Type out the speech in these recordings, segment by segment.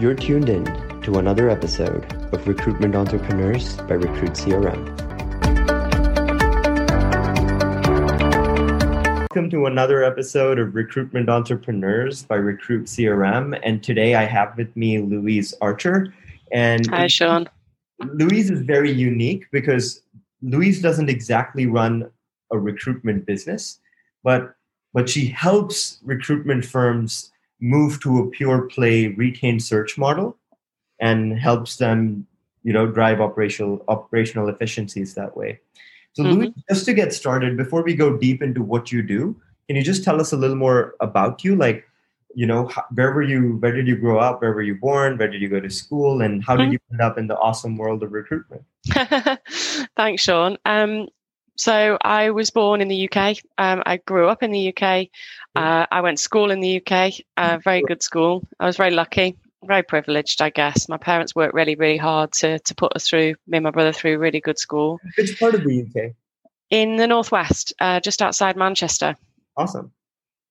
You're tuned in to another episode of Recruitment Entrepreneurs by Recruit CRM. Welcome to another episode of Recruitment Entrepreneurs by Recruit CRM. And today I have with me Louise Archer. And Hi, Sean. Louise is very unique because Louise doesn't exactly run a recruitment business, but but she helps recruitment firms move to a pure play retained search model and helps them you know drive operational operational efficiencies that way. So mm-hmm. Louise just to get started before we go deep into what you do can you just tell us a little more about you? Like you know where were you where did you grow up? Where were you born? Where did you go to school? And how did mm-hmm. you end up in the awesome world of recruitment? Thanks sean. Um, so I was born in the UK. Um, I grew up in the UK. Uh, I went to school in the UK. Uh, very good school. I was very lucky, very privileged, I guess. My parents worked really, really hard to to put us through me and my brother through really good school. Which part of the UK? In the northwest, uh, just outside Manchester. Awesome.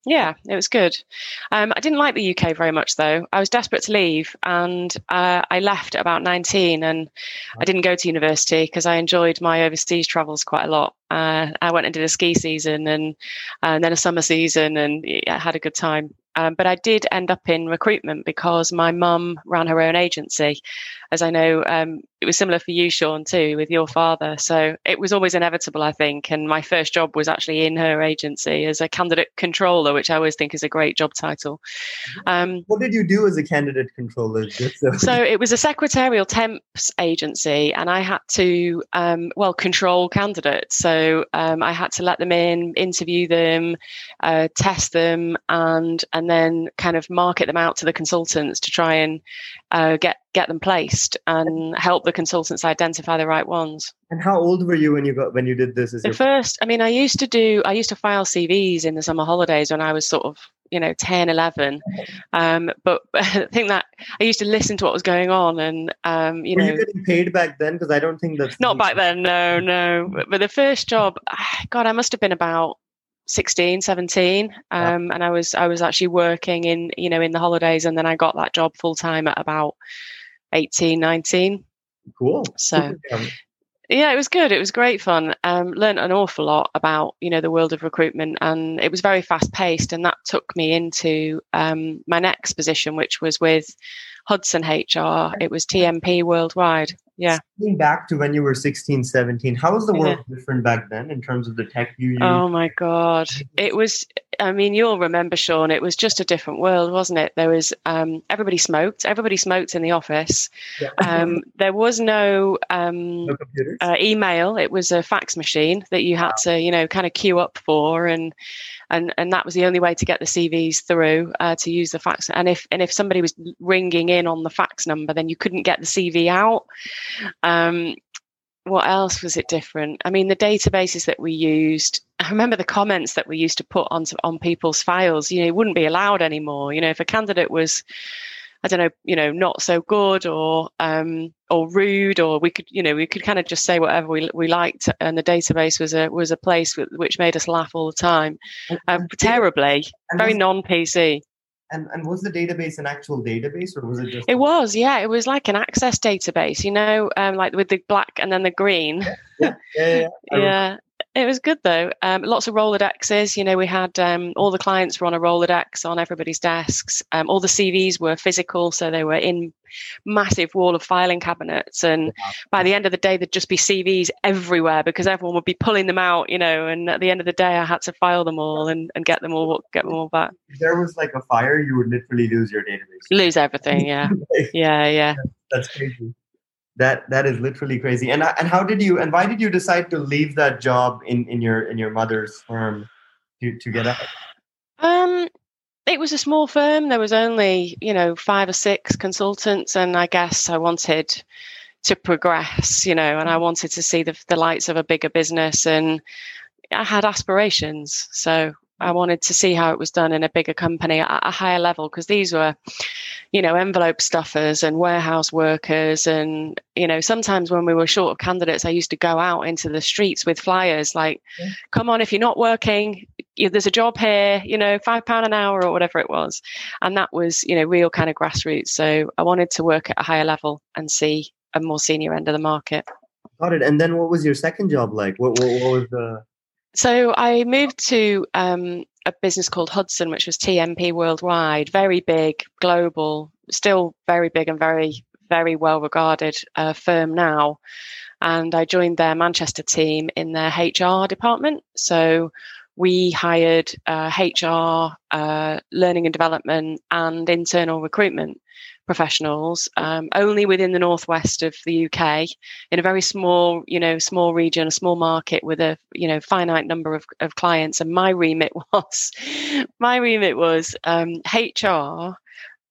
Yeah, it was good. Um, I didn't like the UK very much, though. I was desperate to leave, and uh, I left at about 19, and I didn't go to university because I enjoyed my overseas travels quite a lot. Uh, I went and did a ski season and, and then a summer season, and I had a good time. Um, but I did end up in recruitment because my mum ran her own agency. As I know, um, it was similar for you, Sean, too, with your father. So it was always inevitable, I think. And my first job was actually in her agency as a candidate controller, which I always think is a great job title. Um, what did you do as a candidate controller? so it was a secretarial temps agency, and I had to, um, well, control candidates. So um, I had to let them in, interview them, uh, test them, and and then kind of market them out to the consultants to try and uh, get get them placed and help the consultants identify the right ones. And how old were you when you got when you did this? As At first, I mean, I used to do I used to file CVs in the summer holidays when I was sort of you know 10 11 um, but, i think that i used to listen to what was going on and um, you Were know. you getting paid back then? Because i don't think that's not back then no no. But, but the first job god i must have been about 16 17 um, and i was i was actually working in you know in the holidays and then i got that job full time at about 18 19 cool. So yeah it was good. It was great fun. Um, learned an awful lot about you know the world of recruitment and it was very fast paced and that took me into um, my next position which was with hudson hr it was tmp worldwide. Yeah. Going back to when you were 16 17 how was the world yeah. different back then in terms of the tech you used? Oh my god. It was i mean you'll remember sean it was just a different world wasn't it? There was um, everybody smoked. Everybody smoked in the office. Yeah. um, there was no, um, no uh, email. It was a fax machine that you had wow. to you know kind of queue up for and and and that was the only way to get the CVs through uh, to use the fax. And if and if somebody was ringing in on the fax number, then you couldn't get the CV out. Um, what else was it different? I mean, the databases that we used. I remember the comments that we used to put on on people's files. You know, it wouldn't be allowed anymore. You know, if a candidate was I don't know, you know, not so good or um, or rude, or we could, you know, we could kind of just say whatever we we liked, and the database was a was a place which made us laugh all the time, um, terribly, very non PC. And and was the database an actual database, or was it just? It was, yeah, it was like an access database, you know, um, like with the black and then the green. Yeah, yeah, yeah. yeah. yeah. It was good though. Um, lots of Rolodexes. You know, we had um, all the clients were on a Rolodex on everybody's desks. Um, all the CVs were physical, so they were in massive wall of filing cabinets. And by the end of the day, there'd just be CVs everywhere because everyone would be pulling them out. You know, and at the end of the day, I had to file them all and, and get them all get them all back. If there was like a fire, you would literally lose your database. Lose everything. Yeah, yeah, yeah. That's crazy that that is literally crazy. And and how did you and why did you decide to leave that job in in your in your mother's firm to to get out? Um it was a small firm. There was only you know five or six consultants and i guess i wanted to progress you know and i wanted to see the, the lights of a bigger business and i had aspirations. So I wanted to see how it was done in a bigger company at a higher level because these were, you know, envelope stuffers and warehouse workers. And, you know, sometimes when we were short of candidates, I used to go out into the streets with flyers like, come on, if you're not working, there's a job here, you know, five pound an hour or whatever it was, and that was you know real kind of grassroots. So I wanted to work at a higher level and see a more senior end of the market. Got it. And then what was your second job like? What, what, what was the? So I moved to um, a business called Hudson, which was TMP Worldwide, very big, global, still very big and very, very well regarded uh, firm now. And I joined their Manchester team in their HR department. So we hired uh, HR, uh, learning and development, and internal recruitment professionals um, only within the northwest of the UK in a very small, you know, small region, a small market with a you know finite number of, of clients. And my remit was my remit was um, HR.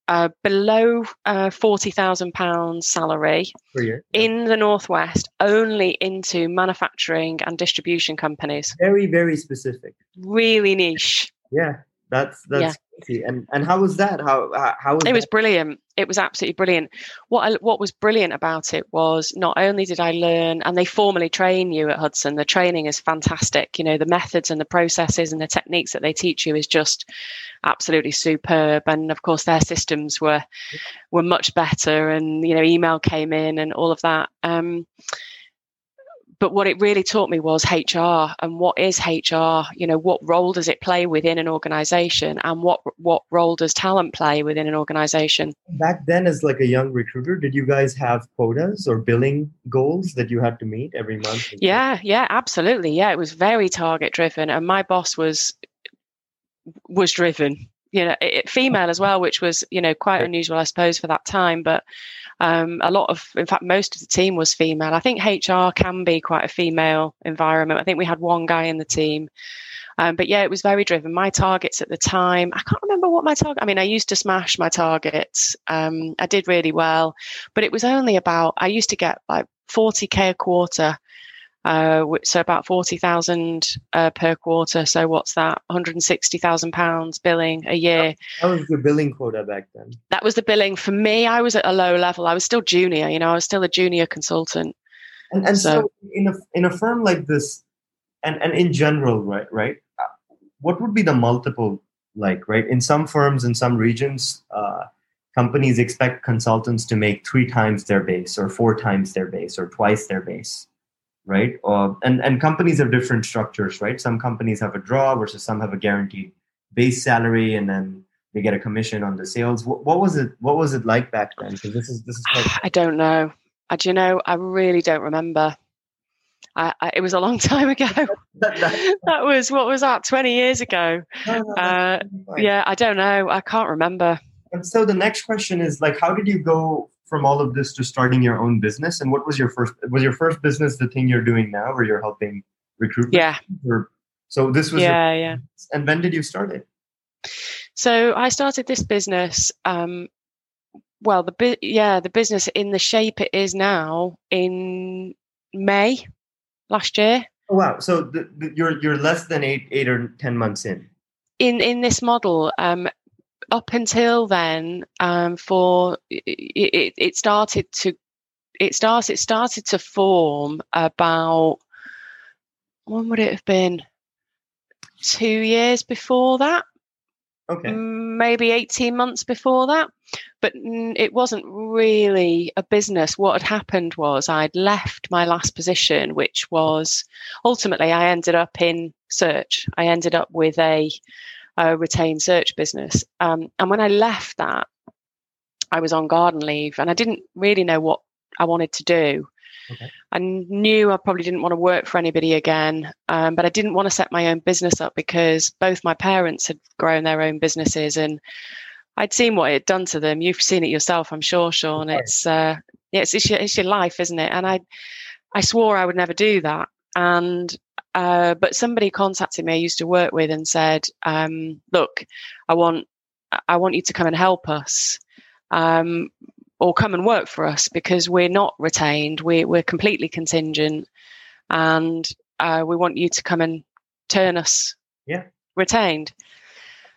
Uh, below uh, forty thousand pounds salary yeah. in the northwest, only into manufacturing and distribution companies. Very, very specific. Really niche. Yeah, that's that's yeah. And and how was that? How how was it? That? Was brilliant. It was absolutely brilliant. What I, what was brilliant about it was not only did I learn, and they formally train you at Hudson. The training is fantastic. You know the methods and the processes and the techniques that they teach you is just absolutely superb. And of course, their systems were were much better. And you know, email came in and all of that. Um, but what it really taught me was HR and what is HR? You know, what role does it play within an organization and what what role does talent play within an organization? Back then as like a young recruiter, did you guys have quotas or billing goals that you had to meet every month? Yeah, yeah, absolutely. Yeah, it was very target driven and my boss was was driven you know it, female as well which was you know quite unusual i suppose for that time but um, a lot of, in fact, most of the team was female. I think HR can be quite a female environment. I think we had one guy in the team. Um, but yeah, it was very driven. My targets at the time, I can't remember what my target. I mean, I used to smash my targets. Um, I did really well, but it was only about. I used to get like 40k a quarter uh, so about 40,000 uh, per quarter. So what's that? 160,000 pounds billing a year. How was your billing quota back then? That was the billing for me. I was at a low level. I was still junior, you know, I was still a junior consultant. And, and so, so in a, in a firm like this, and, and in general, right, right, uh, what would be the multiple like, right? In some firms, in some regions, uh, companies expect consultants to make three times their base or four times their base or twice their base right? Uh, and and companies have different structures, right? Some companies have a draw versus some have a guaranteed base salary, and then they get a commission on the sales. What, what was it? What was it like back then? Because this is this is. Quite- I don't know. I, do you know? I really don't remember. I, I, it was a long time ago. that was what was that? Twenty years ago. No, no, uh, yeah, I don't know. I can't remember. And so the next question is like, how did you go from all of this to starting your own business? And what was your first? Was your first business the thing you're doing now, where you're helping recruit? Yeah. Or, so this was. Yeah, your, yeah. And when did you start it? So I started this business. Um, well, the yeah, the business in the shape it is now in May last year. Oh, wow! So the, the, you're you're less than eight eight or ten months in. In in this model, um, up until then, um, for it, it, started to it started it started to form about when would it have been? Two years before that. Okay. Maybe 18 months before that. But it wasn't really a business. What had happened was i'd left my last position which was ultimately i ended up in search. I ended up with a a retained search business. Um, and when I left that, I was on garden leave and I didn't really know what I wanted to do. Okay. I knew I probably didn't want to work for anybody again, um, but I didn't want to set my own business up because both my parents had grown their own businesses and I'd seen what it had done to them. You've seen it yourself, I'm sure, Sean. It's uh, yeah, it's, it's your, it's your life, isn't it? And I, I swore I would never do that. And uh, but somebody contacted me I used to work with and said, um, "Look, I want I want you to come and help us, um, or come and work for us because we're not retained. We're we're completely contingent, and uh, we want you to come and turn us yeah. retained."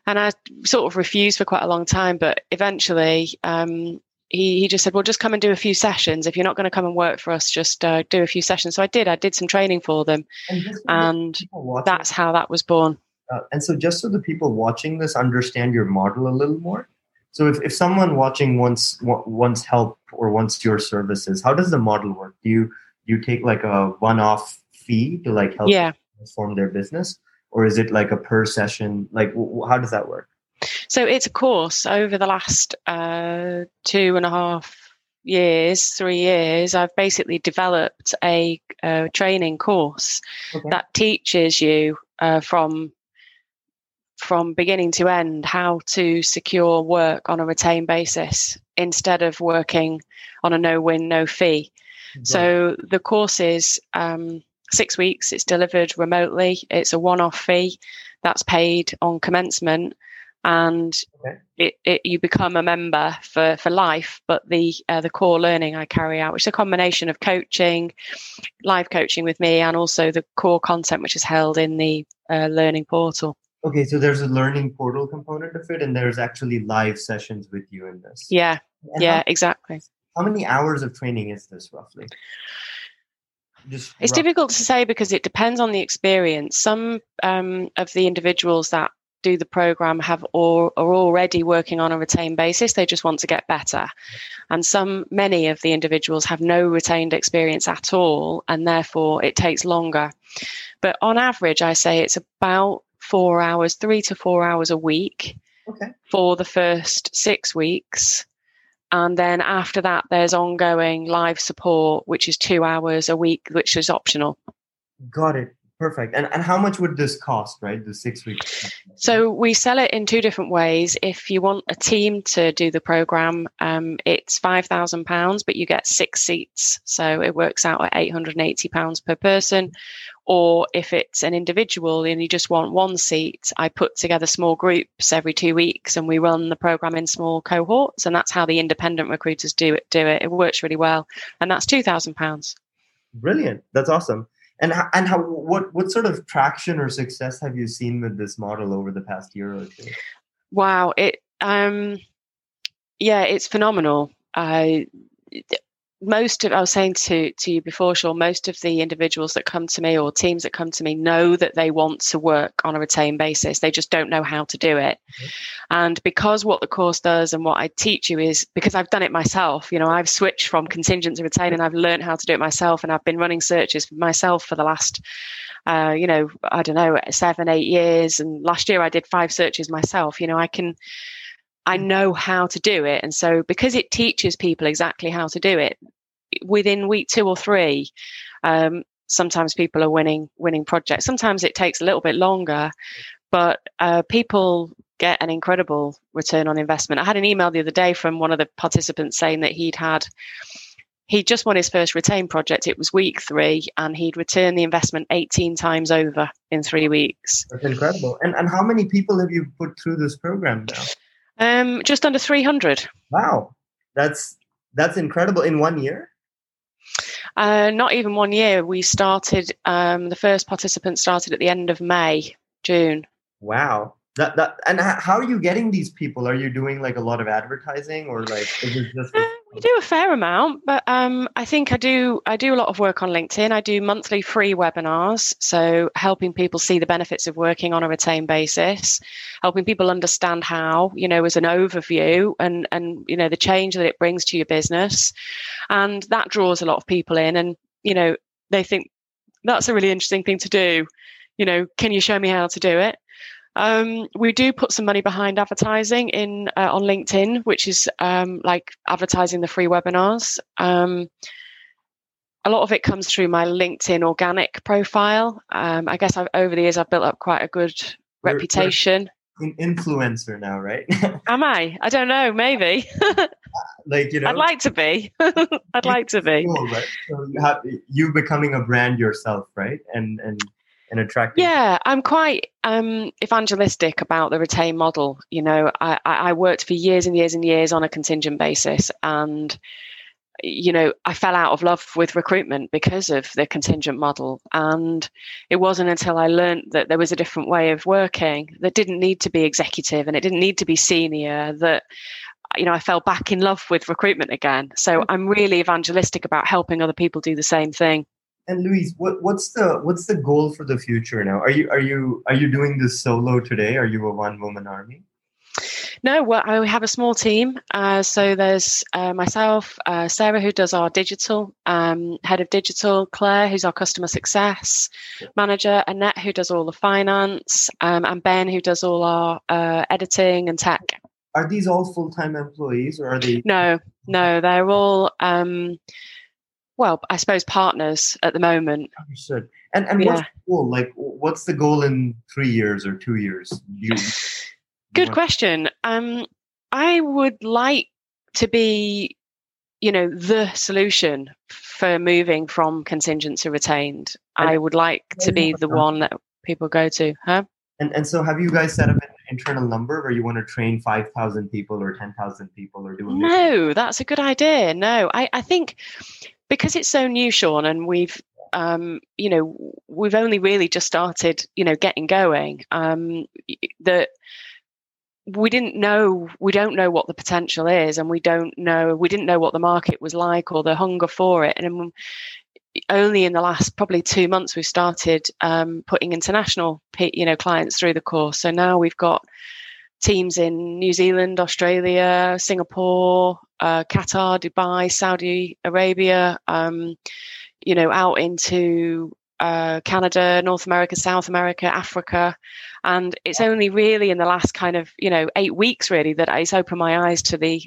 And I sort of refused for quite a long time, but eventually um, he, he just said, well, just come and do a few sessions. If you're not going to come and work for us, just uh, do a few sessions. So I did. I did some training for them. And, and that's how that was born. uh, and so just so the people watching this understand your model a little more. So if, if someone watching wants wants help or wants your services, how does the model work? Do you you take like a one-off fee to like help yeah. transform their business, or is it like a per session? Like w- how does that work? So it's a course over the last uh, two and a half years, three years. I've basically developed a, a training course okay. that teaches you uh, from from beginning to end how to secure work on a retained basis instead of working on a no win no fee. Right. So the course is um, six weeks. It's delivered remotely. It's a one off fee that's paid on commencement and okay. it, it, you become a member for, for life. But the uh, the core learning I carry out, which is a combination of coaching, live coaching with me, and also the core content which is held in the uh, learning portal. Okay, so there's a learning portal component of it, and there's actually live sessions with you in this. Yeah, and yeah, how, exactly. How many hours of training is this roughly? Just it's rough. difficult to say because it depends on the experience. Some um, of the individuals that do the program have or are already working on a retained basis they just want to get better. And some many of the individuals have no retained experience at all and therefore it takes longer. But on average i say it's about four hours three to four hours a week okay. for the first six weeks. And then after that there's ongoing live support which is two hours a week which is optional. Got it Perfect. And and how much would this cost, right? The six weeks. So we sell it in two different ways. If you want a team to do the program, um, it's five thousand pounds, but you get six seats, so it works out at eight hundred and eighty pounds per person. Or if it's an individual and you just want one seat, I put together small groups every two weeks, and we run the program in small cohorts, and that's how the independent recruiters do it. Do it. It works really well, and that's two thousand pounds. Brilliant. That's awesome and and how what what sort of traction or success have you seen with this model over the past year or two? Wow it um yeah it's phenomenal. I most of I was saying to to you before, Sean, most of the individuals that come to me or teams that come to me know that they want to work on a retained basis. They just don't know how to do it. Mm-hmm. And because what the course does and what I teach you is because I've done it myself, you know, I've switched from contingent to retain and I've learned how to do it myself and I've been running searches for myself for the last uh, you know, I don't know, seven, eight years. And last year I did five searches myself. You know, I can I know how to do it. And so because it teaches people exactly how to do it, within week two or three, um, sometimes people are winning winning projects. Sometimes it takes a little bit longer, but uh, people get an incredible return on investment. I had an email the other day from one of the participants saying that he'd had he just won his first retain project. It was week three, and he'd returned the investment 18 times over in three weeks. That's incredible. And and how many people have you put through this program now? Um, just under 300. Wow, that's that's incredible in one year. Uh, not even one year. We started. Um, the first participant started at the end of May, June. Wow. That, that and how are you getting these people? Are you doing like a lot of advertising or like is it just? We do a fair amount, but um, I think I do. I do a lot of work on LinkedIn. I do monthly free webinars, so helping people see the benefits of working on a retained basis, helping people understand how, you know, as an overview and and you know the change that it brings to your business, and that draws a lot of people in, and you know they think that's a really interesting thing to do. You know, can you show me how to do it? Um, we do put some money behind advertising in uh, on LinkedIn, which is um, like advertising the free webinars. Um, a lot of it comes through my LinkedIn organic profile. Um, I guess I've, over the years I've built up quite a good we're, reputation. We're an influencer now, right? Am I? I don't know. Maybe. like you know, I'd like to be. I'd like to be. Cool, right? So you, have, you becoming a brand yourself, right? And and and attractive? Yeah, I'm quite um, evangelistic about the retain model. You know, I, I worked for years and years and years on a contingent basis, and you know, I fell out of love with recruitment because of the contingent model. And it wasn't until I learned that there was a different way of working that didn't need to be executive and it didn't need to be senior that you know, I fell back in love with recruitment again. So mm. I'm really evangelistic about helping other people do the same thing. And Louise, what, what's the what's the goal for the future now? Are you are you are you doing this solo today? Are you a one woman army? No, well, I have a small team. Uh, so there's uh, myself, uh, Sarah, who does our digital, um, head of digital, Claire, who's our customer success manager, Annette, who does all the finance, um, and Ben, who does all our uh, editing and tech. Are these all full time employees, or are they? No, no, they're all. Um, well, I suppose partners at the moment. Understood. And and yeah. what's the goal? Like, what's the goal in three years or two years? You, Good question. Um, I would like to be, you know, the solution for moving from contingent to retained. And I would like to be the one that people go to, huh? And and so, have you guys set up an internal number where you want to train five thousand people or ten thousand people or do? A no, that's a good idea. No, I I think because it's so new, Sean, and we've um, you know we've only really just started, you know, getting going. Um, that we didn't know we don't know what the potential is and we don't know we didn't know what the market was like or the hunger for it and only in the last probably two months we've started um, putting international you know clients through the course so now we've got teams in new zealand australia singapore uh, qatar dubai saudi arabia um, you know out into uh, Canada, North America, South America, Africa. And it's only really in the last kind of, you know, eight weeks really that it's opened my eyes to the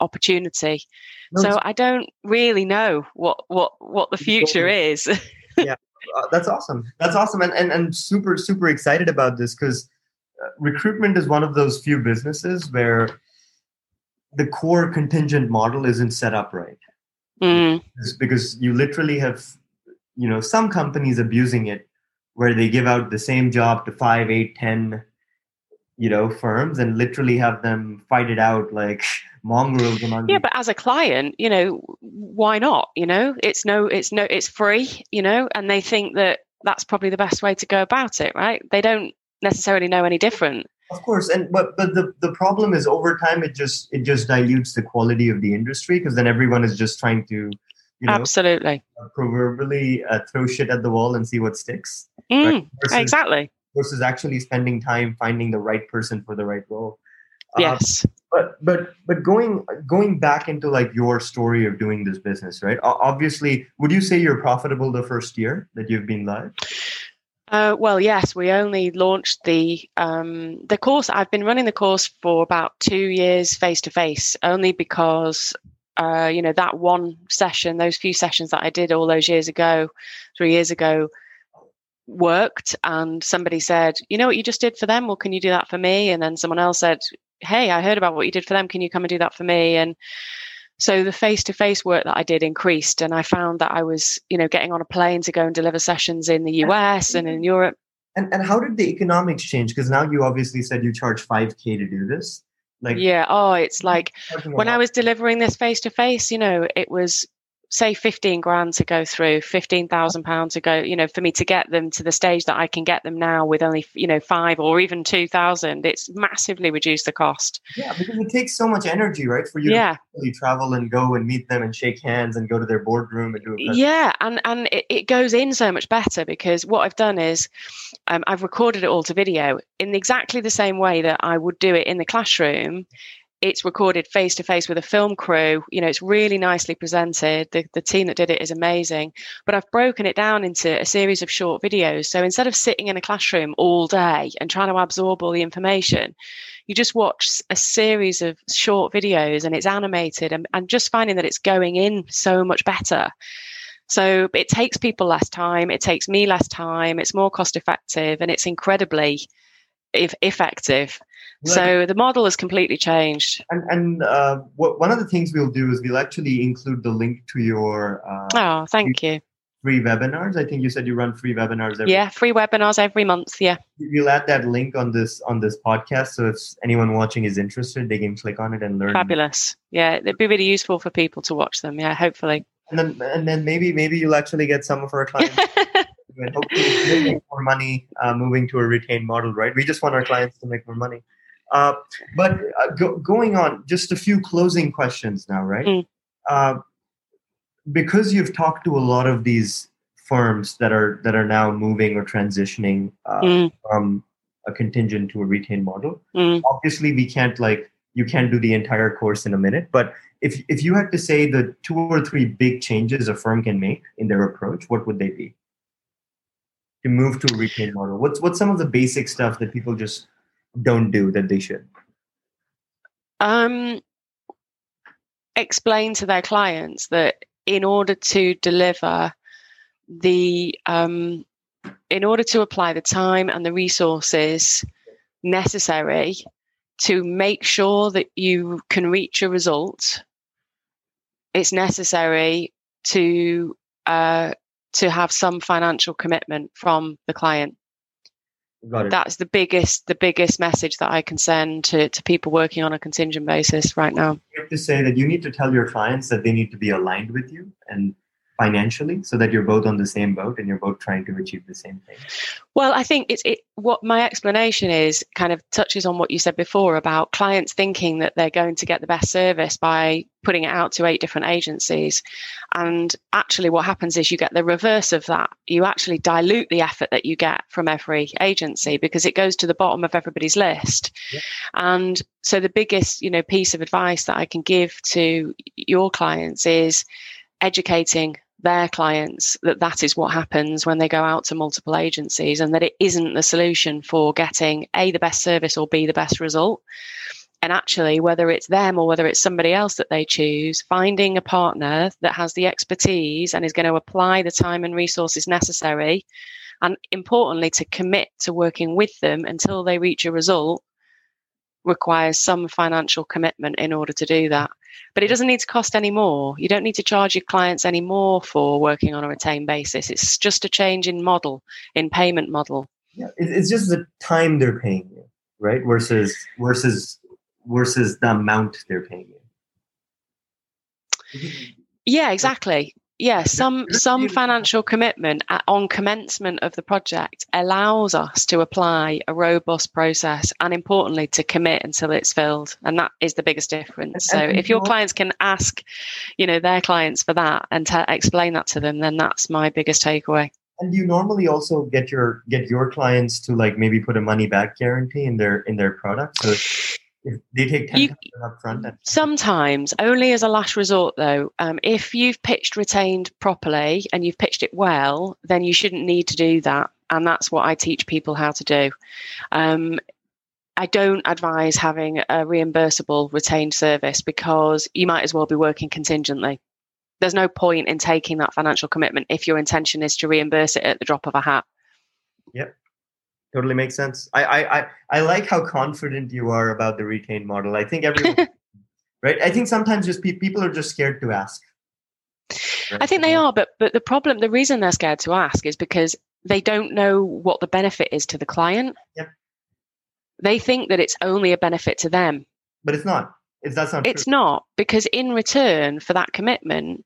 opportunity. So I don't really know what, what, what the future is. yeah, uh, that's awesome. That's awesome. And, and, and super, super excited about this because recruitment is one of those few businesses where the core contingent model isn't set up right. Mm. Because you literally have you know some companies abusing it where they give out the same job to five eight ten you know firms and literally have them fight it out like mongrels among yeah but as a client you know why not you know it's no it's no it's free you know and they think that that's probably the best way to go about it right they don't necessarily know any different. Of course and but but the, the problem is over time it just it just dilutes the quality of the industry because then everyone is just trying to you know, absolutely. uh, proverbially uh, throw shit at the wall and see what sticks mm, right? versus, exactly. versus actually spending time finding the right person for the right role. Uh, yes. but but but going going back into like your story of doing this business right? Obviously would you say you're profitable the first year that you've been live uh, well, yes, we only launched the um, the course. I've been running the course for about two years, face to face, only because uh, you know, that one session, those few sessions that I did all those years ago, three years ago, worked. And somebody said, you know what you just did for them? Well, can you do that for me? And then someone else said, hey, I heard about what you did for them. Can you come and do that for me? And so the face-to-face work that I did increased, and I found that I was, you know, getting on a plane to go and deliver sessions in the US and in Europe. And and how did the economics change? Because now you obviously said you charge five k to do this. Like, yeah. Oh, it's like when I was delivering this face to face, you know, it was say 15 grand to go through 15,000 pounds to go you know for me to get them to the stage that I can get them now with only you know 5 or even 2,000 it's massively reduced the cost yeah because it takes so much energy right for you yeah. to really travel and go and meet them and shake hands and go to their boardroom and do it yeah and and it, it goes in so much better because what I've done is um, I've recorded it all to video in exactly the same way that I would do it in the classroom it's recorded face to face with a film crew. You know, it's really nicely presented. The, the team that did it is amazing. But I've broken it down into a series of short videos. So instead of sitting in a classroom all day and trying to absorb all the information, you just watch a series of short videos and it's animated and, and just finding that it's going in so much better. So it takes people less time, it takes me less time, it's more cost effective, and it's incredibly effective. So the model has completely changed. And, and uh, what, one of the things we'll do is we'll actually include the link to your. Uh, oh, thank free, you. Free webinars. I think you said you run free webinars. Every yeah, free webinars every month. Yeah. We'll add that link on this on this podcast, so if anyone watching is interested, they can click on it and learn. Fabulous. Yeah, it'd be really useful for people to watch them. Yeah, hopefully. And then and then maybe maybe you'll actually get some of our clients. And hopefully make more money uh, moving to a retained model, right? We just want our clients to make more money. Uh, but uh, go, going on, just a few closing questions now, right? Mm. Uh, because you've talked to a lot of these firms that are that are now moving or transitioning uh, mm. from a contingent to a retained model. Mm. Obviously, we can't like you can't do the entire course in a minute, but if if you had to say the two or three big changes a firm can make in their approach, what would they be? To move to a retained model, what's what's some of the basic stuff that people just don't do that they should? Um, explain to their clients that in order to deliver the um, in order to apply the time and the resources necessary to make sure that you can reach a result, it's necessary to uh, to have some financial commitment from the client. That's the biggest the biggest message that I can send to, to people working on a contingent basis right now. You have to say that you need to tell your clients that they need to be aligned with you and financially so that you're both on the same boat and you're both trying to achieve the same thing? Well i think it's it what my explanation is kind of touches on what you said before about clients thinking that they're going to get the best service by putting it out to eight different agencies. And actually what happens is you get the reverse of that. You actually dilute the effort that you get from every agency because it goes to the bottom of everybody's list. Yeah. and so the biggest you know piece of advice that i can give to your clients is educating their clients that that is what happens when they go out to multiple agencies and that it isn't the solution for getting a the best service or b the best result and actually whether it's them or whether it's somebody else that they choose finding a partner that has the expertise and is going to apply the time and resources necessary and importantly to commit to working with them until they reach a result requires some financial commitment in order to do that. But it doesn't need to cost any more. You don't need to charge your clients any more for working on a retained basis. It's just a change in model, in payment model. Yeah, it's just the time they're paying you, right? Versus versus versus the amount they're paying you. Yeah, exactly yeah, some some financial commitment on commencement of the project allows us to apply a robust process and importantly to commit until it's filled and that is the biggest difference. So if your clients can ask, you know, their clients for that and t- explain that to them then that's my biggest takeaway. And you normally also get your get your clients to like maybe put a money back guarantee in their in their product so they take 10 you, up front sometimes only as a last resort though um, if you've pitched retained properly and you've pitched it well then you shouldn't need to do that and that's what i teach people how to do um, I don't advise having a reimbursable retained service because you might as well be working contingently. There's no point in taking that financial commitment if your intention is to reimburse it at the drop of a hat. Yep totally makes sense. I, I, I, I like how confident you are about the retained model. I think everyone, right? I think sometimes just pe- people are just scared to ask. Right? I think they are, but but the problem, the reason they're scared to ask is because they don't know what the benefit is to the client. Yep. They think that it's only a benefit to them, but it's not. It's that's not. It's true. not because in return for that commitment,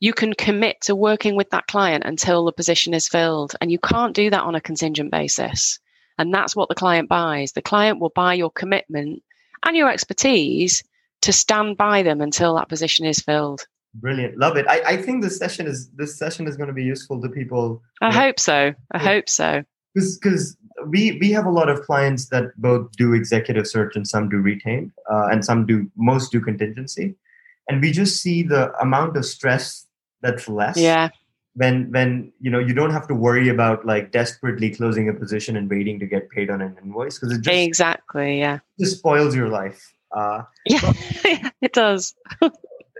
you can commit to working with that client until the position is filled. And you can't do that on a contingent basis. And that's what the client buys. The client will buy your commitment and your expertise to stand by them until that position is filled. Brilliant. Love it. I, I think this session is this session is going to be useful to people. I hope so. I yeah. hope so. Because we we have a lot of clients that both do executive search and some do retain, uh, and some do most do contingency, and we just see the amount of stress that's less yeah. when when you know you don't have to worry about like desperately closing a position and waiting to get paid on an invoice because it just exactly yeah. just spoils your life uh yeah it does.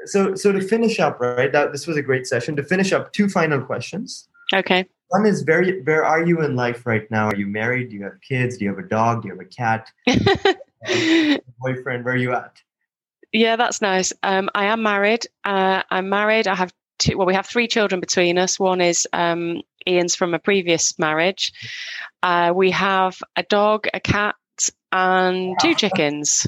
So so to finish up right that this was a great session. To finish up two final questions. Okay. One is very where are you in life right now? Are you married? Do you have kids? Do you have a dog? Do you have a cat? Boyfriend where are you at? Yeah that's nice. Um, i am married. Uh, i'm married. I have two, well, we have three children between us. One is um, Ian's from a previous marriage. Uh, we have a dog, a cat, and two chickens.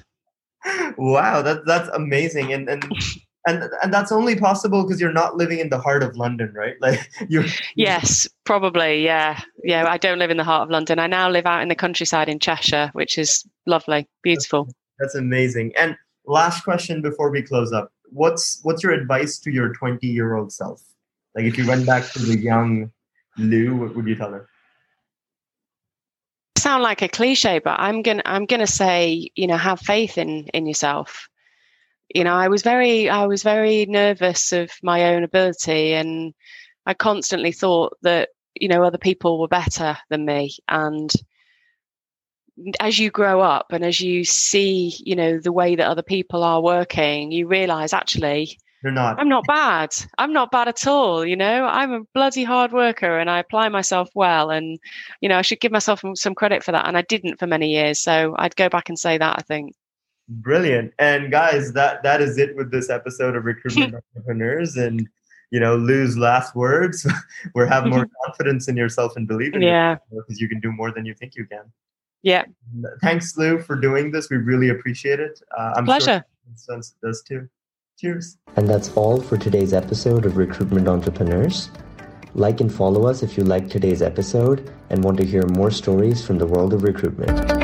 Wow, that that's amazing, and and and and that's only possible because you're not living in the heart of London, right? Like you. Yes, probably. Yeah, yeah. I don't live in the heart of London. I now live out in the countryside in Cheshire, which is lovely, beautiful. That's, that's amazing. And last question before we close up what's what's your advice to your 20 year old self Like if you went back to the young Lou, what would you tell her? Sound like a cliche, but I'm gonna I'm gonna say, you know, have faith in in yourself. You know, I was very I was very nervous of my own ability and I constantly thought that, you know, other people were better than me. And as you grow up and as you see, you know, the way that other people are working, you realize actually you're not. I'm not bad. I'm not bad at all. You know, I'm a bloody hard worker and I apply myself well. And, you know, I should give myself some credit for that. And I didn't for many years. So I'd go back and say that, I think. Brilliant. And guys, that that is it with this episode of Recruitment Entrepreneurs. And, you know, Lou's last words were have more confidence in yourself and believe in yeah. yourself because you can do more than you think you can. Yeah. Thanks, Lou, for doing this. We really appreciate it. Uh, I'm Pleasure. Sure does too. Cheers. And that's all for today's episode of Recruitment Entrepreneurs. Like and follow us if you liked today's episode and want to hear more stories from the world of recruitment.